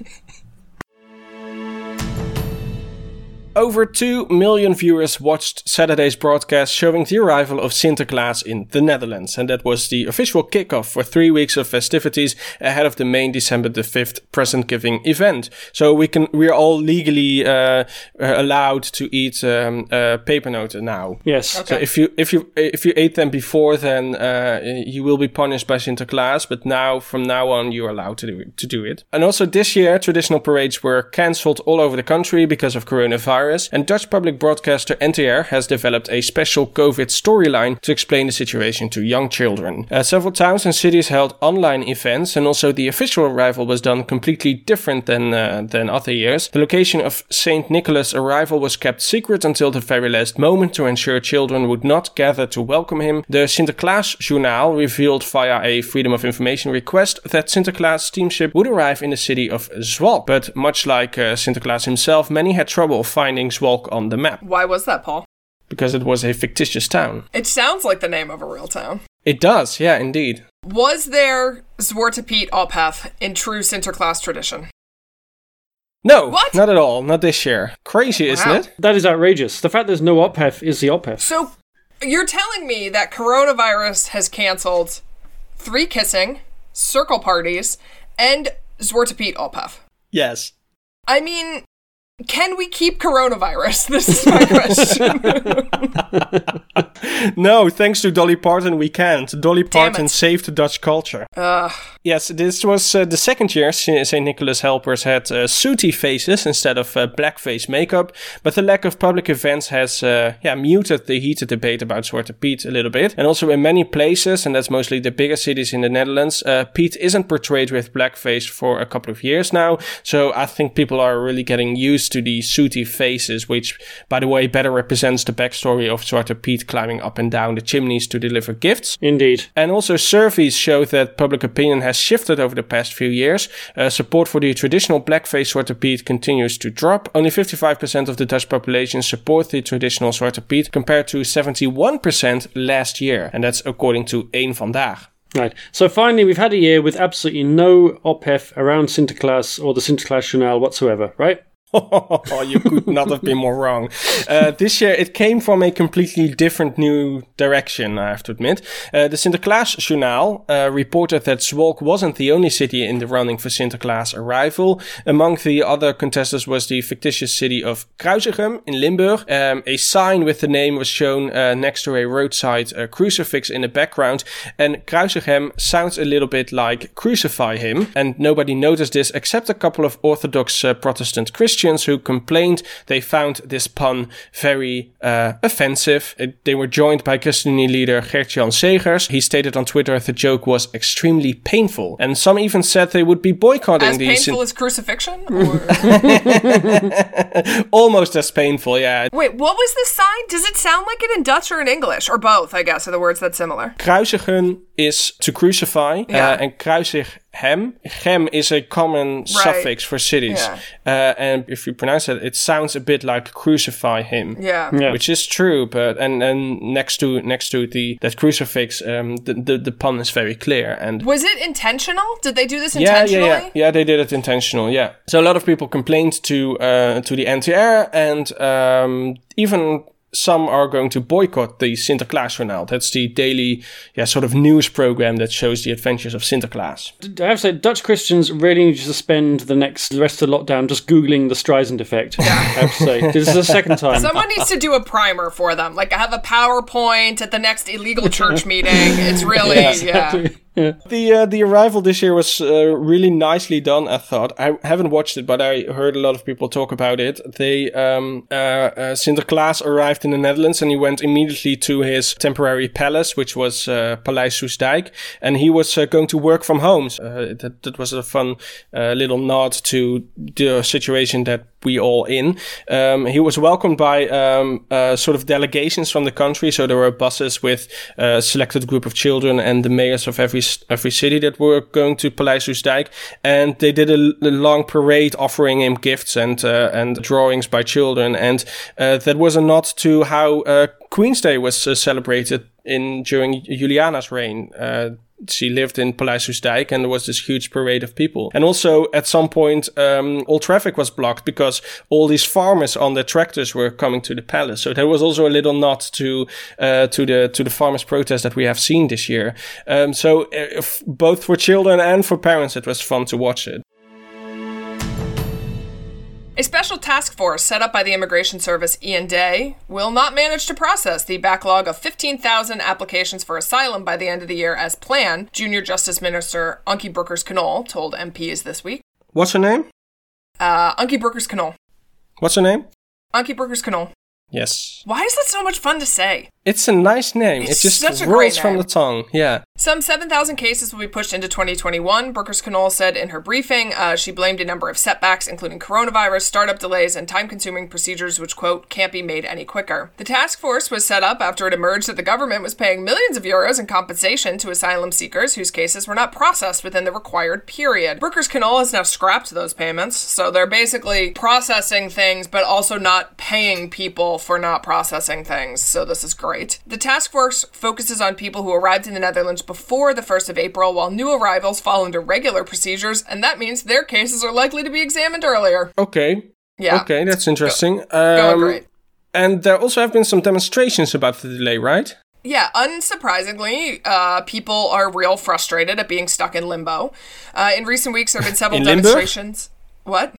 Over 2 million viewers watched Saturday's broadcast showing the arrival of Sinterklaas in the Netherlands, and that was the official kickoff for three weeks of festivities ahead of the main December the 5th present giving event. So we can we are all legally uh, allowed to eat um, uh, pepernoten now. Yes. Okay. So if you if you if you ate them before, then uh, you will be punished by Sinterklaas. But now, from now on, you are allowed to do it, to do it. And also this year, traditional parades were cancelled all over the country because of coronavirus. And Dutch public broadcaster NTR has developed a special COVID storyline to explain the situation to young children. Uh, several towns and cities held online events, and also the official arrival was done completely different than uh, than other years. The location of Saint Nicholas' arrival was kept secret until the very last moment to ensure children would not gather to welcome him. The Sinterklaas Journaal revealed via a Freedom of Information request that Sinterklaas steamship would arrive in the city of Zwalk. But much like uh, Sinterklaas himself, many had trouble finding Zwalk on the map Why was that, Paul? because it was a fictitious town. It sounds like the name of a real town. It does, yeah, indeed. Was there Zwarte Piet Ophef in true Sinterklaas tradition? No, What? not at all. Not this year. Crazy, isn't it? That is outrageous. The fact there's no Ophef is the Ophef. So, you're telling me that coronavirus has canceled three kissing, circle parties, and Zwarte Piet Ophef? Yes. I mean, can we keep coronavirus? This is my question. No, thanks to Dolly Parton, we can't. Dolly Parton it. saved Dutch culture. Ugh. Yes, this was uh, the second year St. Nicholas helpers had uh, sooty faces instead of uh, blackface makeup, but the lack of public events has uh, yeah, muted the heated debate about Zwarte Piet a little bit. And also in many places, and that's mostly the bigger cities in the Netherlands, uh, Piet isn't portrayed with blackface for a couple of years now. So I think people are really getting used to the sooty faces, which, by the way, better represents the backstory of Zwarte Piet climbing up and down the chimneys to deliver gifts. Indeed. And also, surveys show that public opinion has shifted over the past few years. Uh, support for the traditional blackface Zwarte Piet continues to drop. Only 55% of the Dutch population support the traditional Zwarte Piet, compared to 71% last year. And that's according to Eén Vandaag. Right. So finally, we've had a year with absolutely no Ophef around Sinterklaas or the Sinterklaas Journaal whatsoever, right? you could not have been more wrong. Uh, this year it came from a completely different new direction, I have to admit. Uh, the Sinterklaas Journaal uh, reported that Zwolk wasn't the only city in the running for Sinterklaas arrival. Among the other contestants was the fictitious city of Kruisigem in Limburg. Um, a sign with the name was shown uh, next to a roadside uh, crucifix in the background. And Kruisigem sounds a little bit like crucify him. And nobody noticed this except a couple of Orthodox uh, Protestant Christians who complained they found this pun very uh, offensive. It- they were joined by ChristenUnie leader Gert-Jan Segers. He stated on Twitter the joke was extremely painful. And some even said they would be boycotting As the painful Sin- as crucifixion? Almost as painful, yeah. Wait, what was the sign? Does it sound like it in Dutch or in English? Or both, I guess, are the words that similar. Kruisigen is to crucify, Yeah. uh, and kruisig hem. Gem is a common suffix for cities. Uh, and if you pronounce it, it sounds a bit like crucify him. Yeah. Yeah. Which is true, but and and next to next to the that crucifix, um, the, the the pun is very clear, and Was it intentional? Did they do this yeah, yeah, intentionally? yeah, yeah. They did it intentional. Yeah. So a lot of people complained to uh, to the NTR, and um, even some are going to boycott the Sinterklaas Journaal. That's the daily, yeah, sort of news program that shows the adventures of Sinterklaas. I have to say, Dutch Christians really need to spend the next the rest of the lockdown just googling the Streisand effect. Yeah. I have to say, this is the second time. Someone needs to do a primer for them. Like, I have a PowerPoint at the next illegal church meeting. It's really, yeah. The uh, the arrival this year was uh, really nicely done. I thought I haven't watched it, but I heard a lot of people talk about it. They um, uh, uh, Sinterklaas arrived in the Netherlands and he went immediately to his temporary palace, which was uh, Paleis Soestdijk, and he was uh, going to work from home. That that was a fun little nod to the situation that we all in. Um, he was welcomed by um, uh, sort of delegations from the country. So there were buses with a selected group of children and the mayors of every every city that were going to Paleis Soestdijk, and they did a, a long parade offering him gifts and uh, and drawings by children, and uh, that was a nod to how uh, Queen's Day was uh, celebrated in during Juliana's reign. Uh, she lived in Paleis Soestdijk and there was this huge parade of people. And also at some point, um, all traffic was blocked because all these farmers on their tractors were coming to the palace. So there was also a little nod to, uh, to the, to the farmers protest that we have seen this year. Um, so uh, both for children and for parents, it was fun to watch it. A special task force set up by the Immigration Service IND will not manage to process the backlog of 15,000 applications for asylum by the end of the year as planned, Junior Justice Minister Ankie Broekers-Knol told MPs this week. What's her name? Uh, Ankie Broekers-Knol. What's her name? Ankie Broekers-Knol. Yes. Why is that so much fun to say? It's a nice name. It's it just such rolls from the tongue. Yeah. Some 7,000 cases will be pushed into 2021, Broekers-Knol said in her briefing. Uh, she blamed a number of setbacks, including coronavirus, startup delays, and time-consuming procedures which, quote, can't be made any quicker. The task force was set up after it emerged that the government was paying millions of euros in compensation to asylum seekers whose cases were not processed within the required period. Broekers-Knol has now scrapped those payments, so they're basically processing things but also not paying people for not processing things, so this is great. The task force focuses on people who arrived in the Netherlands before the 1st of April, while new arrivals fall under regular procedures, and that means their cases are likely to be examined earlier. Okay. Yeah. Okay, that's interesting. Going Um, great. And there also have been some demonstrations about the delay, right? Yeah, unsurprisingly, uh, people are real frustrated at being stuck in limbo. Uh, in recent weeks, there have been several In Limburg? demonstrations. What?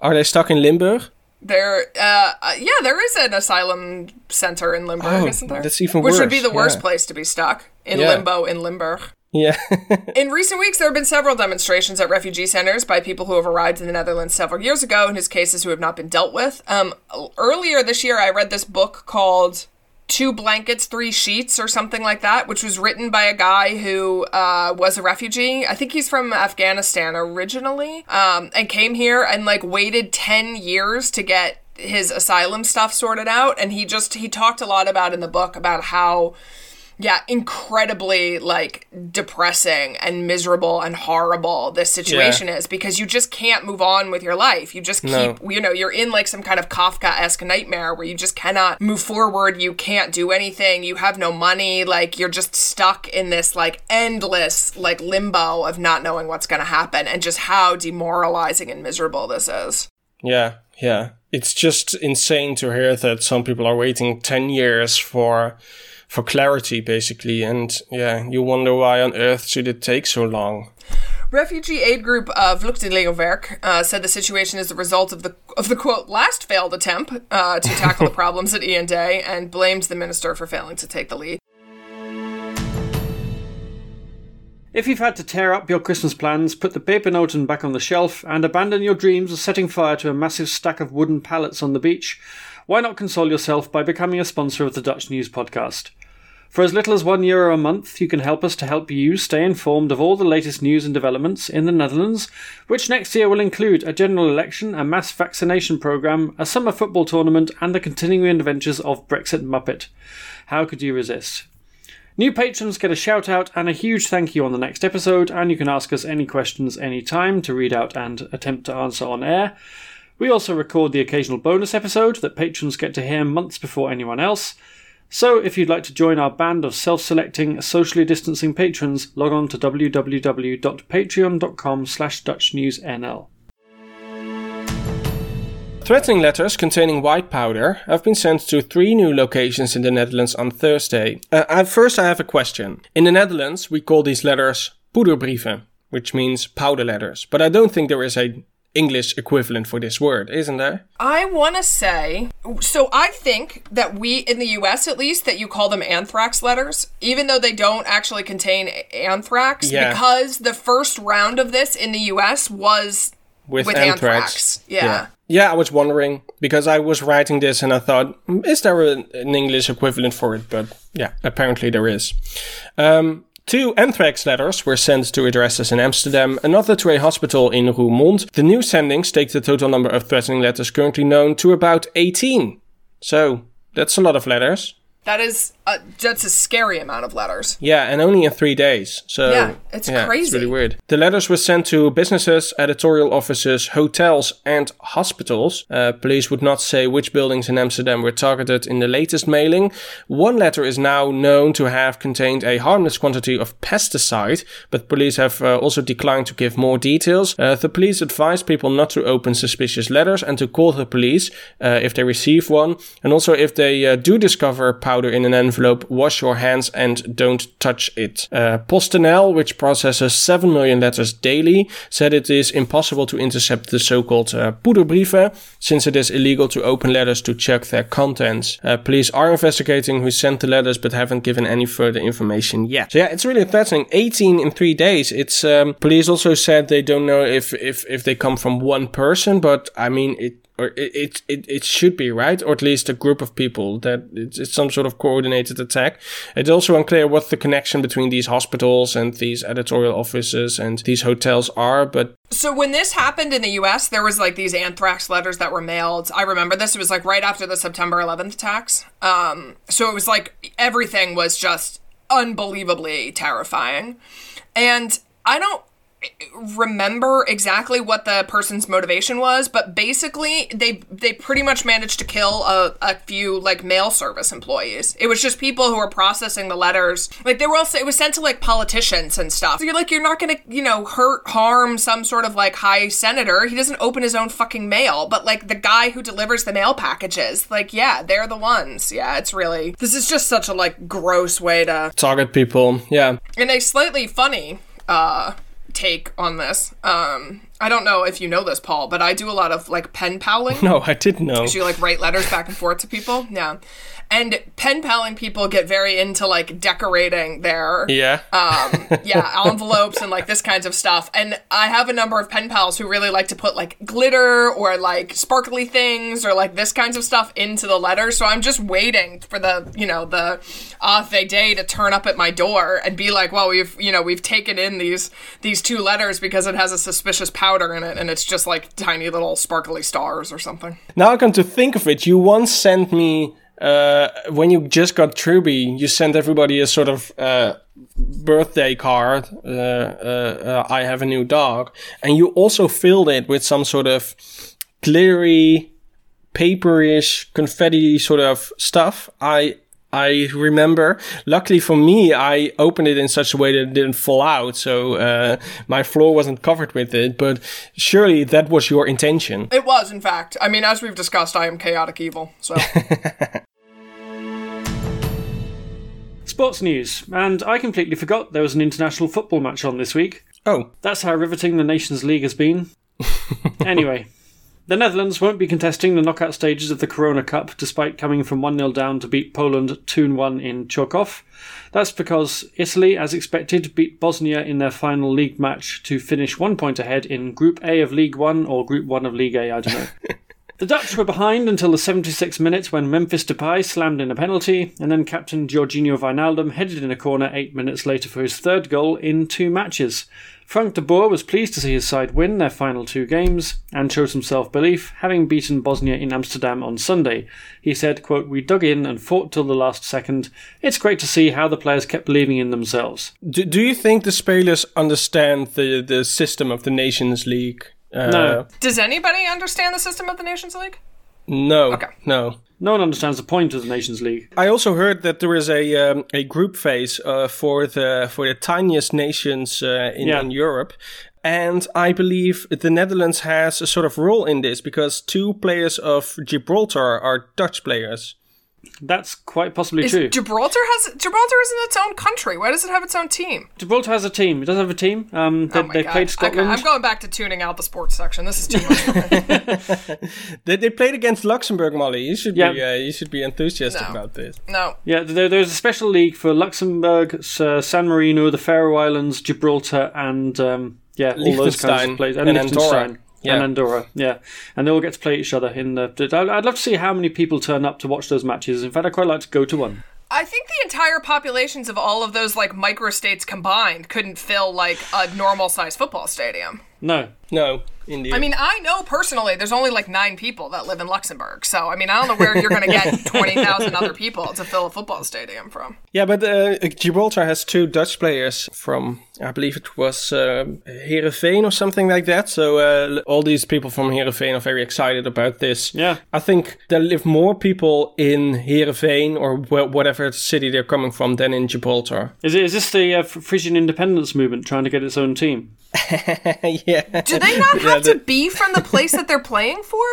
Are they stuck in Limburg? There, uh, uh, yeah, there is an asylum center in Limburg, Oh, isn't there? that's even Which would be the worst yeah. place to be stuck in Yeah. limbo in Limburg. Yeah. In recent weeks, there have been several demonstrations at refugee centers by people who have arrived in the Netherlands several years ago and whose cases who have not been dealt with. Um, earlier this year, I read this book called Two Blankets, Three Sheets, or something like that, which was written by a guy who uh, was a refugee. I think he's from Afghanistan originally, um, and came here and like waited 10 years to get his asylum stuff sorted out. And he just, he talked a lot about in the book about how yeah, incredibly like depressing and miserable and horrible this situation is because you just can't move on with your life. You just keep, No. you know, you're in like some kind of Kafka esque nightmare where you just cannot move forward. You can't do anything. You have no money. Like you're just stuck in this like endless like limbo of not knowing what's going to happen and just how demoralizing and miserable this is. yeah. Yeah. It's just insane to hear that some people are waiting 10 years for for clarity basically and yeah, you wonder why on earth should it take so long. Refugee aid group uh, Vluchtelingenwerk uh, said the situation is the result of the of the quote last failed attempt uh, to tackle the problems at IND and blamed the minister for failing to take the lead. If you've had to tear up your Christmas plans, put the pepernoten back on the shelf, and abandon your dreams of setting fire to a massive stack of wooden pallets on the beach, why not console yourself by becoming a sponsor of the Dutch News Podcast? For as little as one euro a month, you can help us to help you stay informed of all the latest news and developments in the Netherlands, which next year will include a general election, a mass vaccination programme, a summer football tournament, and the continuing adventures of Brexit Muppet. How could you resist? New patrons get a shout out and a huge thank you on the next episode, and you can ask us any questions anytime to read out and attempt to answer on air. We also record the occasional bonus episode that patrons get to hear months before anyone else. So, if you'd like to join our band of self selecting, socially distancing patrons, log on to www.patreon.com slash DutchNewsNL. Threatening letters containing white powder have been sent to three new locations in the Netherlands on Thursday. Uh, first, I have a question. In the Netherlands, we call these letters poederbrieven, which means powder letters. But I don't think there is a English equivalent for this word, isn't there? I want to say, so I think that we, in the US at least, that you call them anthrax letters, even though they don't actually contain anthrax, Yeah. because the first round of this in the US was With, with anthrax. anthrax. Yeah. yeah. Yeah, I was wondering because I was writing this and I thought, "Hmm, is there an English equivalent for it? But yeah, apparently there is. Um, Two anthrax letters were sent to addresses in Amsterdam, another to a hospital in Roermond. The new sendings take the total number of threatening letters currently known to about 18. So, that's a lot of letters. That is uh, that's a scary amount of letters. Yeah, and only in three days. So Yeah, it's It's crazy. really weird. The letters were sent to businesses, editorial offices, hotels, and hospitals. Uh, police would not say which buildings in Amsterdam were targeted in the latest mailing. One letter is now known to have contained a harmless quantity of pesticide, but police have uh, also declined to give more details. Uh, the police advise people not to open suspicious letters and to call the police uh, if they receive one. And also, if they uh, do discover powder in an envelope, wash your hands and don't touch it. Uh, PostNL, which processes 7 million letters daily, said it is impossible to intercept the so-called uh, poederbrieven, since it is illegal to open letters to check their contents. Uh, police are investigating who sent the letters, but haven't given any further information yet. So yeah, it's really threatening. 18 in three days. It's um, police also said they don't know if if if they come from one person, but I mean it or it, it, it, should be, right? Or at least a group of people that it's, it's some sort of coordinated attack. It's also unclear what the connection between these hospitals and these editorial offices and these hotels are, but So when this happened in the US, there was like these anthrax letters that were mailed. I remember this. It was like right after the September 11th attacks. Um, so it was like everything was just unbelievably terrifying. And I don't remember exactly what the person's motivation was, but basically they they pretty much managed to kill a, a few like mail service employees. It was just people who were processing the letters. Like they were also it was sent to like politicians and stuff. So you're like you're not gonna you know hurt harm some sort of like high senator. He doesn't open his own fucking mail, but like the guy who delivers the mail packages, like yeah, they're the ones. Yeah, it's really this is just such a like gross way to target people. Yeah. in a slightly funny uh take on this. Um I don't know if you know this, Paul, but I do a lot of like pen paling. No, I didn't know. So you like write letters back and forth to people. Yeah. And pen paling people get very into like decorating their Yeah. um yeah envelopes and like this kinds of stuff. And i have a number of pen pals who really like to put like glitter or like sparkly things or like this kinds of stuff into the letter. So i'm just waiting for the you know the ave day to turn up at my door and be like well we've you know we've taken in these these two letters because it has a suspicious powder in it and it's just like tiny little sparkly stars or something. Now I come to think of it, you once sent me uh, when you just got Truby, you sent everybody a sort of uh, birthday card. Uh, uh, uh, I have a new dog, and you also filled it with some sort of glittery, paperish, confetti sort of stuff. I I remember. Luckily for me, I opened it in such a way that it didn't fall out, so uh, my floor wasn't covered with it. But surely that was your intention. it was in fact i mean as we've discussed i am chaotic evil so Sports news, and I completely forgot there was an international football match on this week. Oh, That's how riveting the Nations League has been. anyway, the Netherlands won't be contesting the knockout stages of the Corona Cup despite coming from 1 0 down to beat Poland 2 1 in Chorzów. That's because Italy, as expected, beat Bosnia in their final league match to finish one point ahead in Group A of League One or Group 1 of League A, I don't know. The Dutch were behind until the 76 minutes when Memphis Depay slammed in a penalty, and then captain Georginio Wijnaldum headed in a corner eight minutes later for his third goal in two matches. Frank de Boer was pleased to see his side win their final two games and showed some self-belief, having beaten Bosnia in Amsterdam on Sunday. He said, quote, We dug in and fought till the last second. It's great to see how the players kept believing in themselves. do, do you think the Spelers understand the, the system of the Nations League? Uh, No. does anybody understand the system of the nations league No. Okay. No. No one understands the point of the Nations League. I also heard that there is a um, a group phase uh, for the for the tiniest nations uh, in, Yeah. in Europe, and I believe the Netherlands has a sort of role in this because two players of Gibraltar are Dutch players. That's quite possibly Is true. Gibraltar has Gibraltar is in its own country. Why does it have its own team? Gibraltar has a team. It does have a team. Um, they, Oh they played Scotland. Okay, I'm going back to tuning out the sports section. This is too much. They, they played against Luxembourg, Molly. You should Yeah. be uh, you should be enthusiastic No. about this. No, Yeah, there, there's a special league for Luxembourg, uh, San Marino, the Faroe Islands, Gibraltar, and um, yeah, all those kinds Liechtenstein of places. and Andorra. Liechtenstein Yeah. And Andorra, yeah, and they all get to play each other in the. I'd I'd love to see how many people turn up to watch those matches. In fact, I'd quite like to go to one. I think the entire populations of all of those like microstates combined couldn't fill like a normal sized football stadium. No. No, indeed. I mean, I know personally there's only like nine people that live in Luxembourg. So, I mean, I don't know where you're going to get 20,000 other people to fill a football stadium from. yeah, but uh, Gibraltar has two Dutch players from, I believe it was uh, Heerenveen or something like that. So uh, all these people from Heerenveen are very excited about this. Yeah. I think there live more people in Heerenveen or wh- whatever city they're coming from than in Gibraltar. Is, it, is this the uh, Frisian independence movement trying to get its own team? yeah. Do they not Yeah, have to be from the place that they're playing for?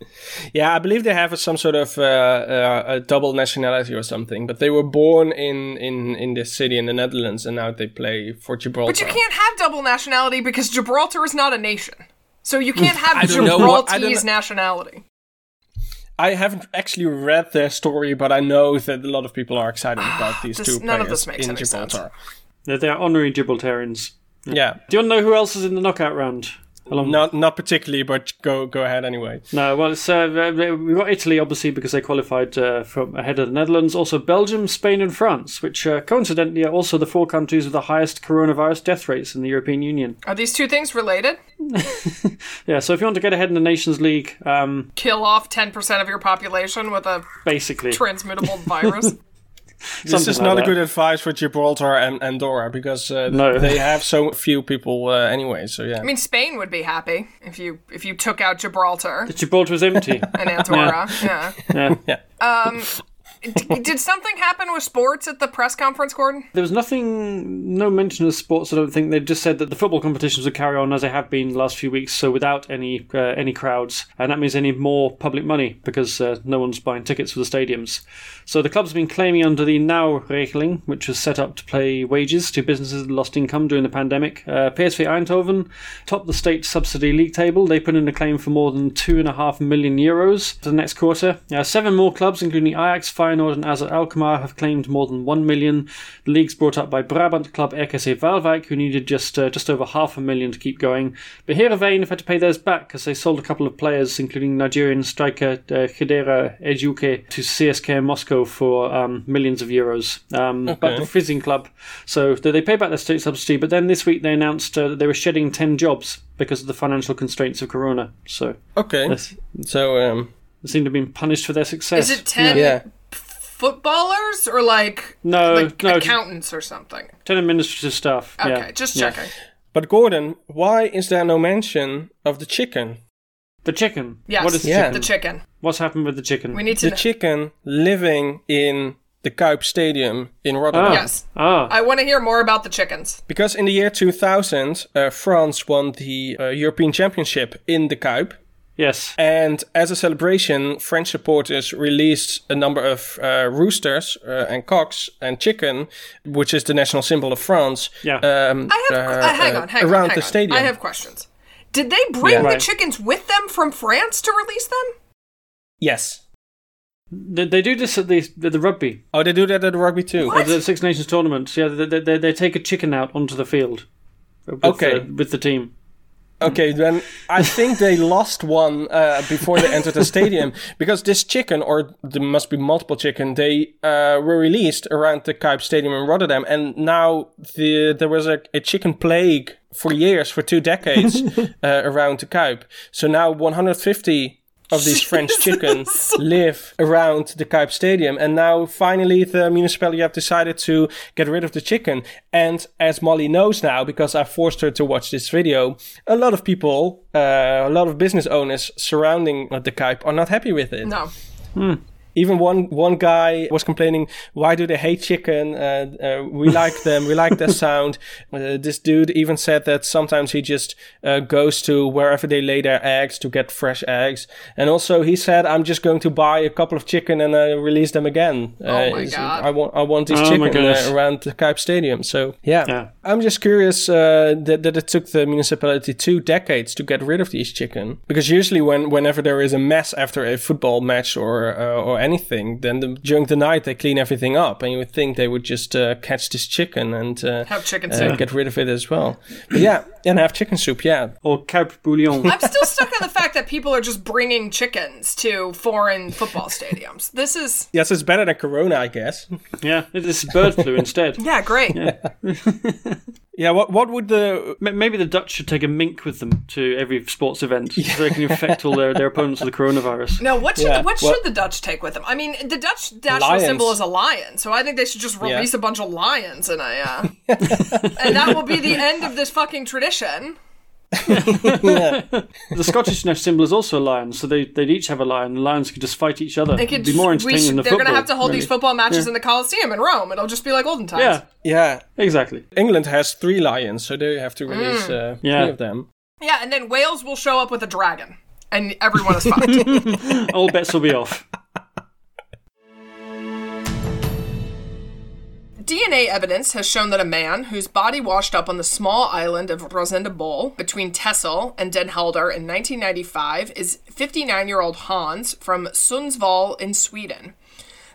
Yeah, I believe they have some sort of uh, uh, a double nationality or something. But they were born in, in, in this city in the Netherlands, and now they play for Gibraltar. But you can't have double nationality because Gibraltar is not a nation. So you can't have I don't know what- I don't Gibraltarese nationality. I haven't actually read their story, but I know that a lot of people are excited about these This- two none players of this makes in any sense. Gibraltar. They they are honorary Gibraltarians. Yeah, Do you want to know who else is in the knockout round? Along not not particularly, but go go ahead anyway. No, well, it's, uh, we've got Italy, obviously, because they qualified uh, from ahead of the Netherlands. Also, Belgium, Spain, and France, which uh, coincidentally are also the four countries with the highest coronavirus death rates in the European Union. Are these two things related? Yeah, so if you want to get ahead in the Nations League, um, Kill off 10% of your population with a basically, transmittable virus? This is like not that. a good advice for Gibraltar and Andorra because uh, No. they have so few people uh, anyway. So yeah, I mean, Spain would be happy if you if you took out Gibraltar The Gibraltar was empty. and Andorra. yeah. yeah. yeah. D- did something happen with sports at the press conference, Gordon? There was nothing, no mention of sports. I don't think they just said that the football competitions would carry on as they have been the last few weeks, so without any uh, any crowds, and that means need more public money because uh, no one's buying tickets for the stadiums. So the clubs have been claiming under the Now Regeling, which was set up to pay wages to businesses that lost income during the pandemic. Uh, PSV Eindhoven topped the state subsidy league table. They put in a claim for more than two and a half million euros for the next quarter. Uh, seven more clubs, including Ajax, Feyenoord, and AZ Alkmaar, have claimed more than one million. The league's brought up by Brabant club RKC Waalwijk, who needed just uh, just over half a million to keep going. But Heerenveen have had to pay theirs back because they sold a couple of players, including Nigerian striker uh, Chidera Ejuke, to CSKA Moscow for um, millions of euros. Um, But the Frisian club, so they they pay back their state subsidy. But then this week they announced uh, that they were shedding ten jobs because of the financial constraints of Corona. So okay. So um, they seem to have been punished for their success. Is it 10 yeah, footballers or like, No, like no. accountants or something? Ten administrative staff. Okay, yeah. just Yeah. checking. but Gordon, why is there no mention of the chicken? The chicken. Yes, What is the Yeah. chicken? the chicken. What's happened with the chicken? We need to The know. chicken living in the Kuip Stadium in Rotterdam. Ah. Yes. Ah, I want to hear more about the chickens. Because in the year 2000, uh, France won the uh, European Championship in the Kuip. Yes. And as a celebration, French supporters released a number of uh, roosters uh, and cocks and chicken, which is the national symbol of France. Yeah. Um, I have. uh, uh, hang uh, on, hang around on, hang the on. stadium. I have questions. Did they bring Yeah. the Right. chickens with them from France to release them? Yes. They, they do this at the the rugby, Oh, they do that at the rugby too. What? at the Six Nations tournament. Yeah, they, they, they take a chicken out onto the field. With, Okay. uh, with the team. Okay, then I think they lost one uh, before they entered the stadium because this chicken, or there must be multiple chicken, they uh, were released around the Kuip Stadium in Rotterdam, and now the there was a, a chicken plague for years, for two decades, uh, around the Kuip. So now 150 of these French chickens live around the Kuip Stadium, and now finally the municipality have decided to get rid of the chicken. And as Molly knows now, because I forced her to watch this video, a lot of people, uh, a lot of business owners surrounding the Kuip are not happy with it. No. Even one one guy was complaining, "Why do they hate chicken? Uh, uh, we like them. We like their sound." Uh, this dude even said that sometimes he just uh, goes to wherever they lay their eggs to get fresh eggs. And also, he said, "I'm just going to buy a couple of chicken and uh, release them again." Oh Uh, my God. I want I want these Oh chicken uh, around the Kuip Stadium. So yeah. Yeah. I'm just curious uh, that, that it took the municipality two decades to get rid of these chicken. Because usually, when whenever there is a mess after a football match or uh, or anything, then the, during the night they clean everything up, and you would think they would just uh, catch this chicken and uh, Have chicken uh, get rid of it as well. But yeah, and have chicken soup. Yeah, Or carp bouillon. I'm still stuck on the fact that people are just bringing chickens to foreign football stadiums. This is yes, it's better than Corona, I guess. yeah, this is bird flu instead. yeah, great. Yeah, what what would the Maybe the Dutch should take a mink with them to every sports event so they can infect all their, their opponents with the coronavirus. No, what should Yeah, what well- should the Dutch take with them? I mean, the Dutch national Lions. symbol is a lion, so I think they should just Yeah. release a bunch of lions and I, uh, and that will be the end of this fucking tradition. The Scottish national symbol is also a lion, so they, they'd each have a lion. The lions could just fight each other. They It'd could be more we entertaining should- than the They're gonna have to hold really. these football matches in the Coliseum in Rome. It'll just be like olden times. Yeah, yeah exactly. England has three lions, so they have to release uh, Yeah. three of them. Yeah, and then Wales will show up with a dragon, and everyone is fucked. All bets will be off. DNA evidence has shown that a man whose body washed up on the small island of Razende Bol between Texel and Den Helder in 1995 is 59 year old Hans from Sundsvall in Sweden.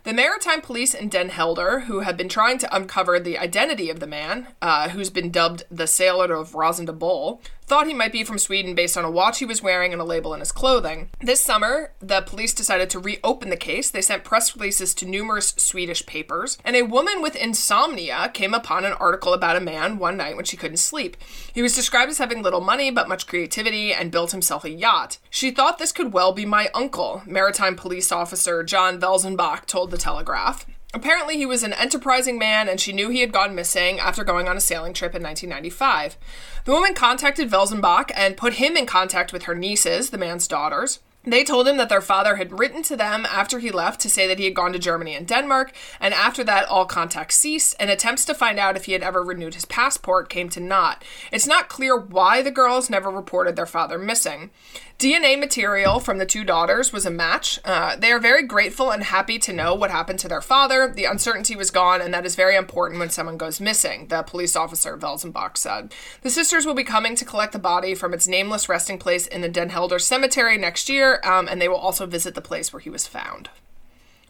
The maritime police in Den Helder, who have been trying to uncover the identity of the man, uh, who's been dubbed the Sailor of Razende Bol, thought he might be from Sweden based on a watch he was wearing and a label in his clothing. This summer, the police decided to reopen the case. They sent press releases to numerous Swedish papers, and a woman with insomnia came upon an article about a man one night when she couldn't sleep. He was described as having little money but much creativity and built himself a yacht. She thought this could well be my uncle, maritime police officer John Velzenbach told the Telegraph. Apparently, he was an enterprising man, and she knew he had gone missing after going on a sailing trip in 1995. The woman contacted Velzenbach and put him in contact with her nieces, the man's daughters. They told him that their father had written to them after he left to say that he had gone to Germany and Denmark, and after that, all contact ceased, and attempts to find out if he had ever renewed his passport came to naught. It's not clear why the girls never reported their father missing. DNA material from the two daughters was a match. Uh, they are very grateful and happy to know what happened to their father. The uncertainty was gone, and that is very important when someone goes missing, the police officer Velzenbach said. The sisters will be coming to collect the body from its nameless resting place in the Den Helder Cemetery next year, um, and they will also visit the place where he was found.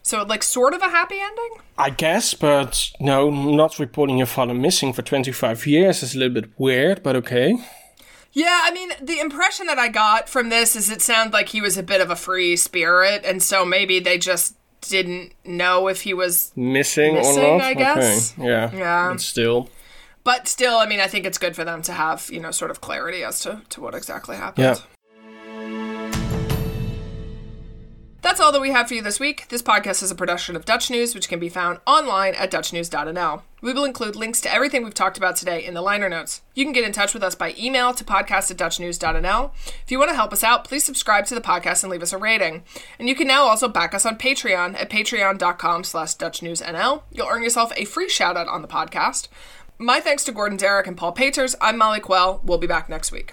So, like, sort of a happy ending? I guess, but no, not reporting your father missing for 25 years is a little bit weird, but okay. Yeah, I mean, the impression that I got from this is it sounded like he was a bit of a free spirit, and so maybe they just didn't know if he was. Missing, Missing, or not? I guess. Okay. Yeah. Yeah. But still. But still, I mean, I think it's good for them to have, you know, sort of clarity as to, to what exactly happened. Yeah. That's all that we have for you this week. This podcast is a production of Dutch News, which can be found online at dutchnews.nl. We will include links to everything we've talked about today in the liner notes. You can get in touch with us by email to podcast at dutchnews.nl. If you want to help us out, please subscribe to the podcast and leave us a rating. And you can now also back us on Patreon at patreon.com slash dutchnewsnl. You'll earn yourself a free shout out on the podcast. My thanks to Gordon Darroch and Paul Paters. I'm Molly Quell. We'll be back next week.